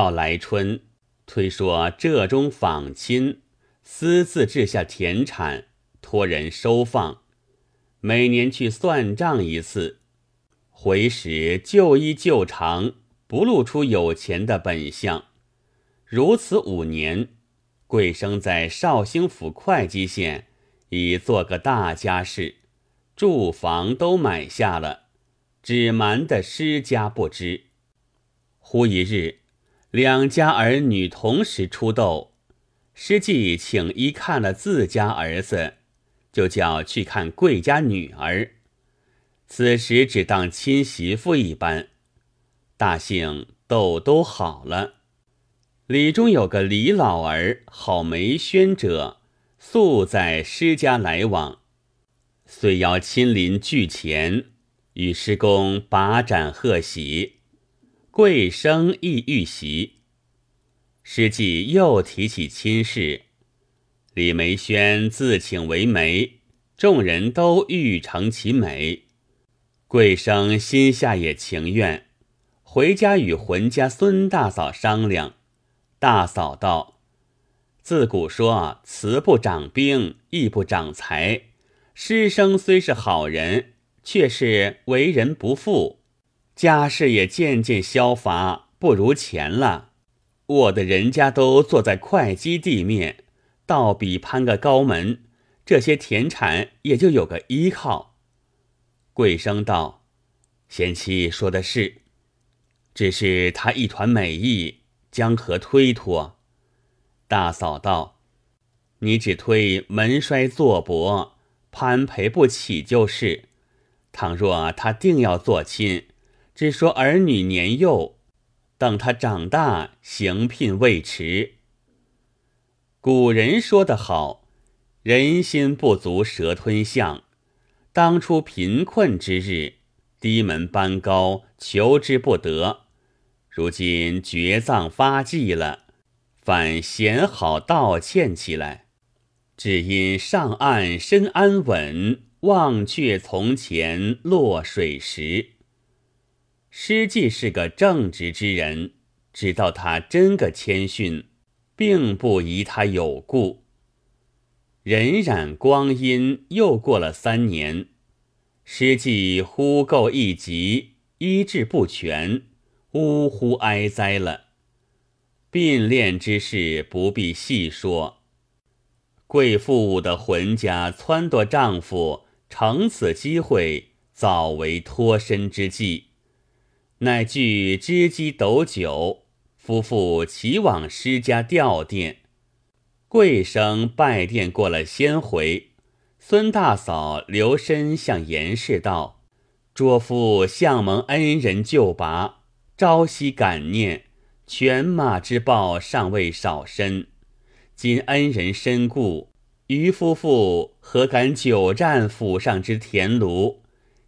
到来春，推说浙中访亲，私自置下田产，托人收放，每年去算账一次，回时旧衣旧裳，不露出有钱的本相。如此五年，贵生在绍兴府会稽县已做个大家事，住房都买下了，只瞒得施家不知。忽一日。两家儿女同时出斗，师继请医看了自家儿子，就叫去看贵家女儿。此时只当亲媳妇一般。大幸斗都好了。里中有个李老儿，好梅轩者，素在师家来往，遂邀亲邻聚前，与师公把盏贺喜。贵生亦遇袭，师继又提起亲事，李梅轩自请为媒，众人都欲成其美。贵生心下也情愿，回家与浑家孙大嫂商量。大嫂道：“自古说慈不长兵，义不长财。师生虽是好人，却是为人不富。”家世也渐渐消乏，不如前了。我的人家都坐在会稽地面，倒比攀个高门，这些田产也就有个依靠。贵生道：“贤妻说的是，只是他一团美意，将何推脱？”大嫂道：“你只推门衰坐薄，攀陪不起就是。倘若他定要做亲。”只说儿女年幼，等他长大，行聘未迟。古人说得好：“人心不足蛇吞象。”当初贫困之日，低门班高，求之不得；如今绝葬发迹了，反显好道歉起来。只因上岸身安稳，忘却从前落水时。师继是个正直之人，知道他真个谦逊，并不疑他有故。荏苒光阴又过了三年，师继忽购一疾，医治不全，呜呼哀哉了。并恋之事不必细说，贵妇的浑家撺掇丈夫，乘此机会早为脱身之计。乃具织机斗酒，夫妇齐往师家吊奠。贵生拜殿过了先回，孙大嫂留身向严氏道：“拙夫向蒙恩人救拔，朝夕感念，犬马之报尚未少身。今恩人身故，余夫妇何敢久占府上之田庐？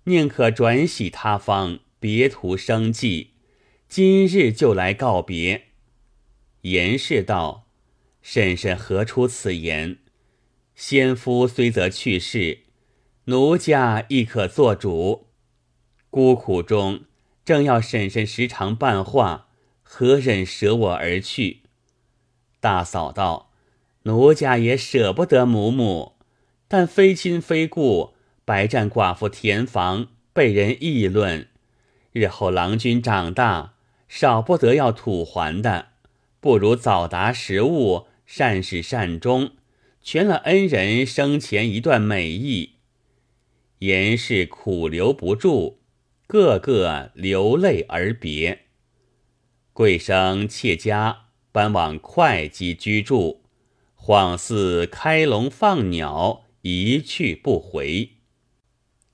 宁可转徙他方。”别图生计，今日就来告别。严氏道：“婶婶何出此言？先夫虽则去世，奴家亦可做主。孤苦中，正要婶婶时常办话，何忍舍我而去？”大嫂道：“奴家也舍不得母母，但非亲非故，白占寡妇田房，被人议论。”日后郎君长大，少不得要土还的，不如早达时务，善始善终，全了恩人生前一段美意。言是苦留不住，个个流泪而别。贵生妾家搬往会稽居住，恍似开笼放鸟，一去不回。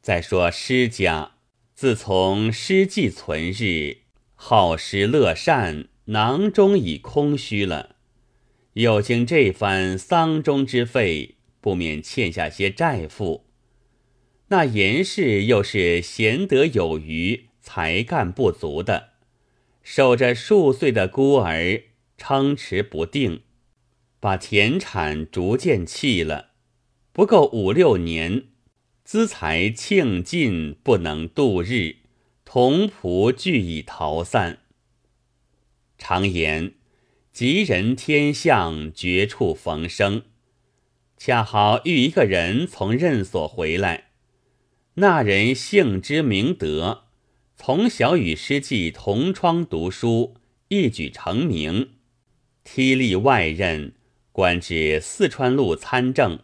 再说施家。自从诗记存日，好食乐善，囊中已空虚了。又经这番丧中之费，不免欠下些债负。那严氏又是贤德有余、才干不足的，守着数岁的孤儿，撑持不定，把田产逐渐弃了。不够五六年。资财庆尽，不能度日，同仆俱已逃散。常言吉人天相，绝处逢生。恰好遇一个人从任所回来，那人姓之明德，从小与师继同窗读书，一举成名，剔历外任，官至四川路参政。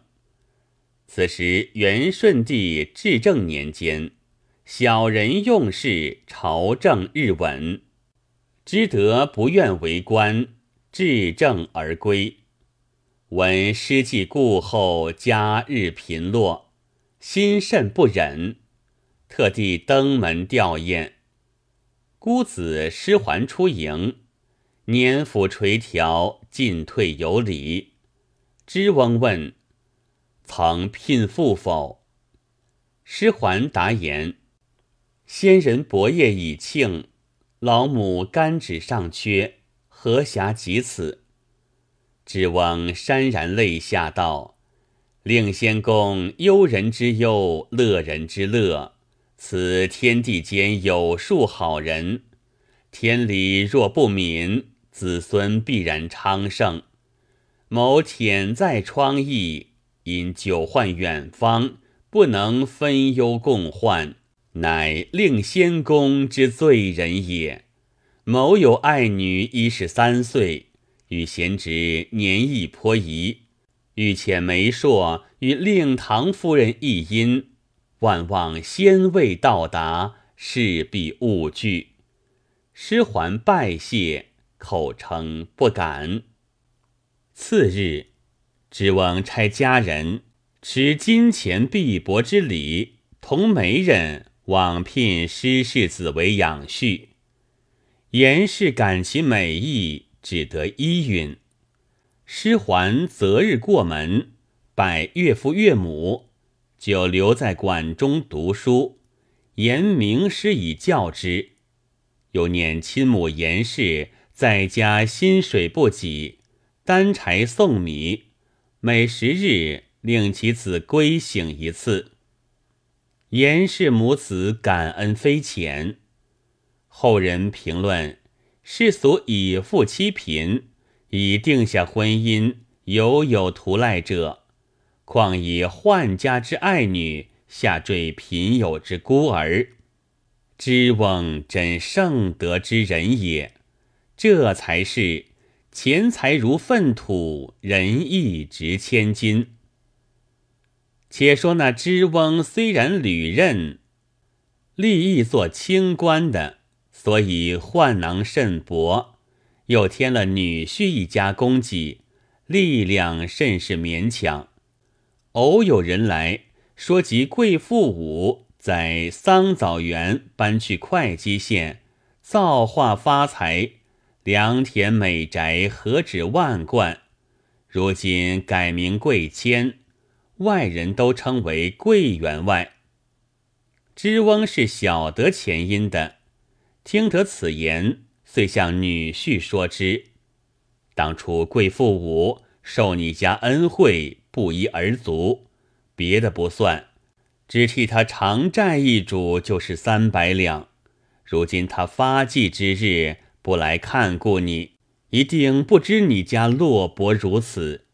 此时元顺帝至正年间，小人用事，朝政日稳，知得不愿为官，至政而归。闻师继故后，家日贫落，心甚不忍，特地登门吊唁。姑子失还出迎，年抚垂髫，进退有礼。知翁问：“曾聘妇否？”师还答言：“先人伯业已庆，老母肝指尚缺，何暇及此？”知翁潸然泪下，道：“令仙公忧人之忧，乐人之乐。此天地间有数好人，天理若不泯，子孙必然昌盛。某忝在疮疫，因久患远方，不能分忧共患，乃令仙公之罪人也。某有爱女，一十三岁。”与贤侄年亦颇宜，欲遣媒妁与令堂夫人一姻，万望先未到达，势必勿惧。师还拜谢，口称不敢。次日，只翁差家人持金钱币帛之礼，同媒人往聘施氏子为养婿。严氏感其美意。只得依允。师还择日过门，拜岳父岳母，就留在馆中读书，言明师以教之。又念亲母严氏在家薪水不给，担柴送米，每十日令其子归省一次。严氏母子感恩非浅。后人评论。世俗以富妻贫，以定下婚姻，犹有图赖者，况以宦家之爱女下坠贫友之孤儿？知翁真圣德之人也，这才是钱财如粪土，仁义值千金。且说那知翁虽然履任，立意做清官的。所以宦囊甚薄，又添了女婿一家供给，力量甚是勉强。偶有人来说及贵妇武在桑枣园搬去会稽县，造化发财，良田美宅何止万贯，如今改名贵谦，外人都称为贵员外。知翁是晓得前因的。听得此言，遂向女婿说之：“当初贵妇武受你家恩惠，不一而足，别的不算，只替他偿债一主就是三百两。如今他发迹之日不来看顾你，一定不知你家落薄如此。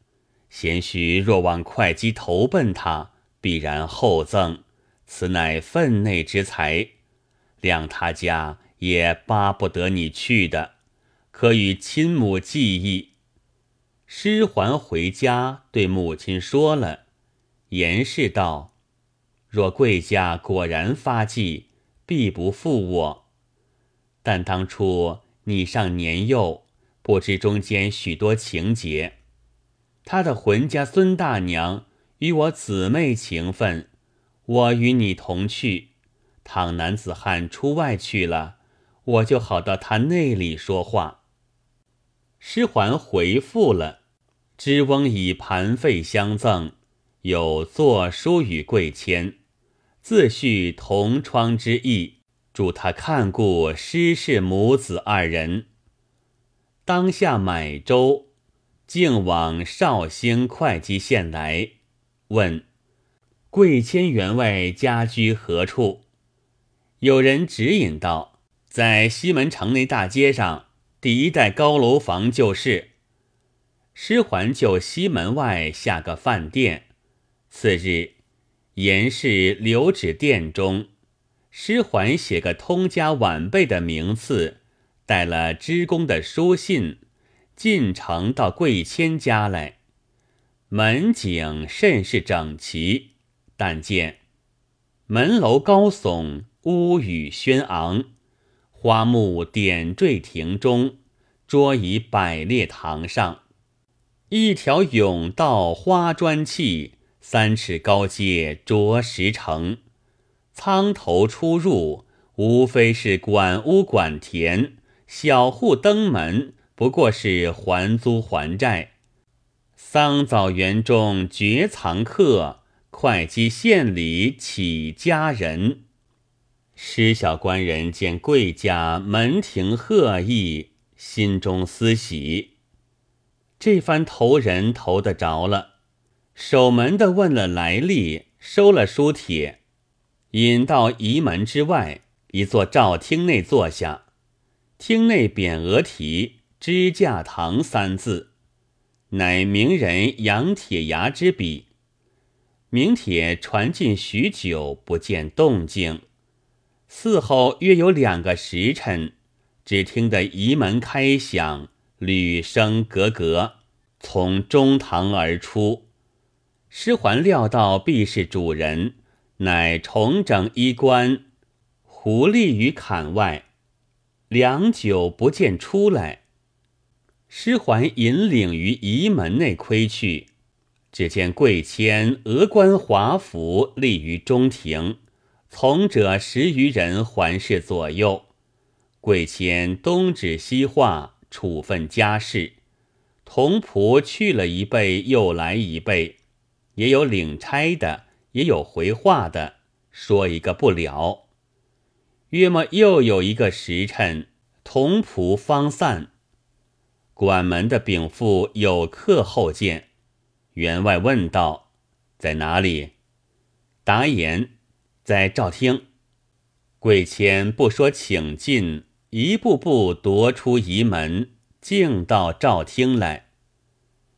贤婿若往会稽投奔他，必然厚赠，此乃分内之财，谅他家。”也巴不得你去的，可与亲母记忆。师还回家，对母亲说了。严氏道：“若贵家果然发迹，必不负我。但当初你尚年幼，不知中间许多情节。他的浑家孙大娘与我姊妹情分，我与你同去。倘男子汉出外去了。”我就好到他内里说话。师还回复了，知翁以盘费相赠，有作书与贵签，自叙同窗之意，助他看顾师氏母子二人。当下买舟，径往绍兴会稽县来，问贵谦员外家居何处？有人指引道。在西门城内大街上，第一代高楼房就是。师还就西门外下个饭店。次日，严氏留指店中，师还写个通家晚辈的名次，带了知公的书信，进城到贵谦家来。门景甚是整齐，但见门楼高耸，屋宇轩昂，花木点缀庭中，桌椅摆列堂上。一条甬道花砖砌，三尺高阶着石成。仓头出入，无非是管屋管田，小户登门，不过是还租还债。桑枣园中绝藏客，会稽县里起家人。施小官人见贵家门庭赫异，心中思喜。这番投人投得着了，守门的问了来历，收了书帖，引到仪门之外一座照厅内坐下。厅内匾额题“支架堂”三字，乃名人杨铁牙之笔。名帖传进许久，不见动静。嗣后约有两个时辰，只听得仪门开响。吕声格格从中堂而出，师环料到必是主人，乃重整衣冠，狐立于坎外。良久不见出来，师还引领于仪门内窥去，只见贵谦额冠华服立于中庭，从者十余人环视左右。贵谦东指西画。处分家事，童仆去了一辈，又来一辈，也有领差的，也有回话的，说一个不了。约么又有一个时辰，童仆方散，管门的禀赋有客后见，员外问道：“在哪里？”答言：“在赵厅。”贵谦不说，请进。一步步踱出仪门，径到赵厅来。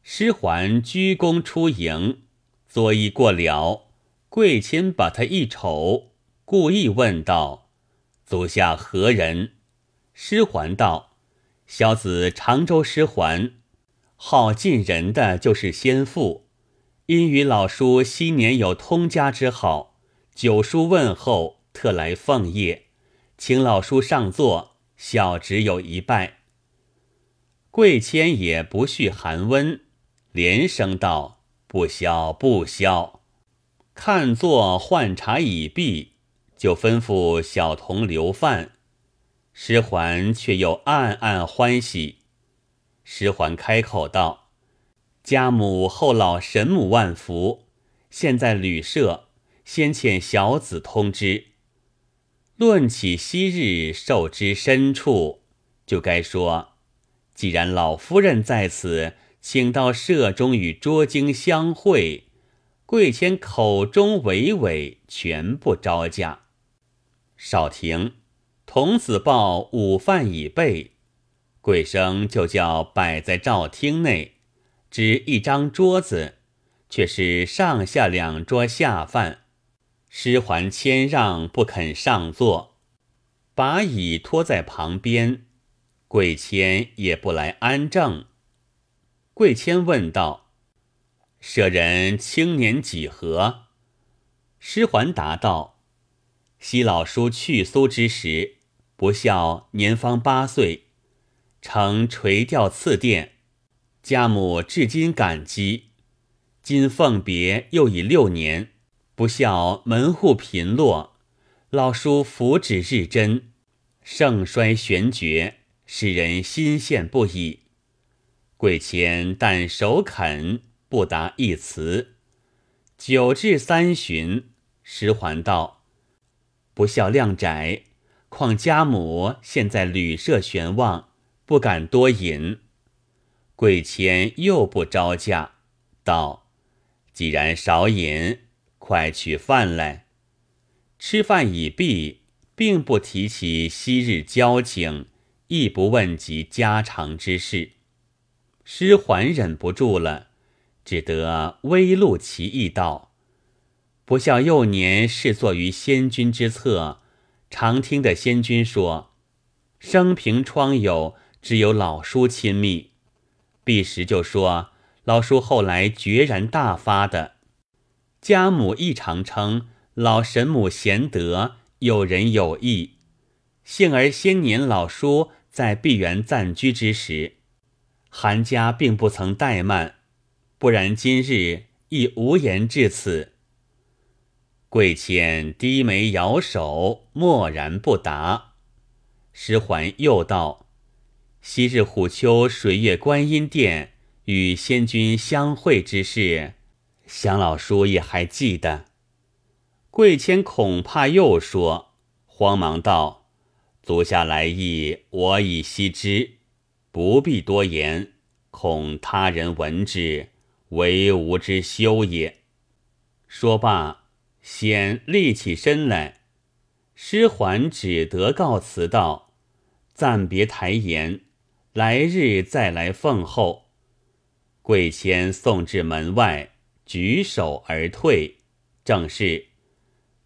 师还鞠躬出迎，作揖过了。贵谦把他一瞅，故意问道：“足下何人？”师还道：“小子常州师还，好近人的就是先父。因与老叔昔年有通家之好，九叔问候，特来奉业，请老叔上座。”小侄有一拜，贵谦也不恤寒温，连声道：“不消不消。”看作换茶已毕，就吩咐小童留饭。师还却又暗暗欢喜。师还开口道：“家母后老神母万福，现在旅社，先遣小子通知。”论起昔日受之深处，就该说：既然老夫人在此，请到舍中与捉经相会。贵谦口中娓娓，全不招架。少廷，童子报午饭已备，贵生就叫摆在照厅内，只一张桌子，却是上下两桌下饭。施还谦让不肯上座，把椅拖在旁边。贵谦也不来安正。贵谦问道：“舍人青年几何？”师还答道：“昔老叔去苏之时，不孝年方八岁，承垂钓赐殿，家母至今感激。今奉别又已六年。”不孝门户贫落，老叔福祉日臻，盛衰玄绝，使人心羡不已。贵谦但首肯，不答一词。酒至三旬，时还道：“不孝量窄，况家母现在旅社悬望，不敢多饮。”贵谦又不招架，道：“既然少饮。”快取饭来！吃饭已毕，并不提起昔日交情，亦不问及家常之事。师桓忍不住了，只得微露其意道：“不孝幼年侍坐于先君之侧，常听得先君说，生平疮友只有老叔亲密。彼时就说老叔后来决然大发的，家母亦常称老神母贤德，有仁有义。幸而先年老叔在碧园暂居之时。”韩家并不曾怠慢，不然今日亦无言至此。贵谦低眉摇手，默然不答。师桓又道：“昔日虎丘水月观音殿与仙君相会之事，想老叔也还记得。”贵谦恐怕又说，慌忙道：“足下来意，我已悉知。”不必多言，恐他人闻之，为吾之羞也。说罢，先立起身来。师桓只得告辞道：“暂别台言，来日再来奉候。”贵谦送至门外，举手而退。正是：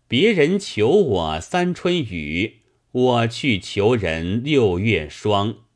别人求我三春雨，我去求人六月霜。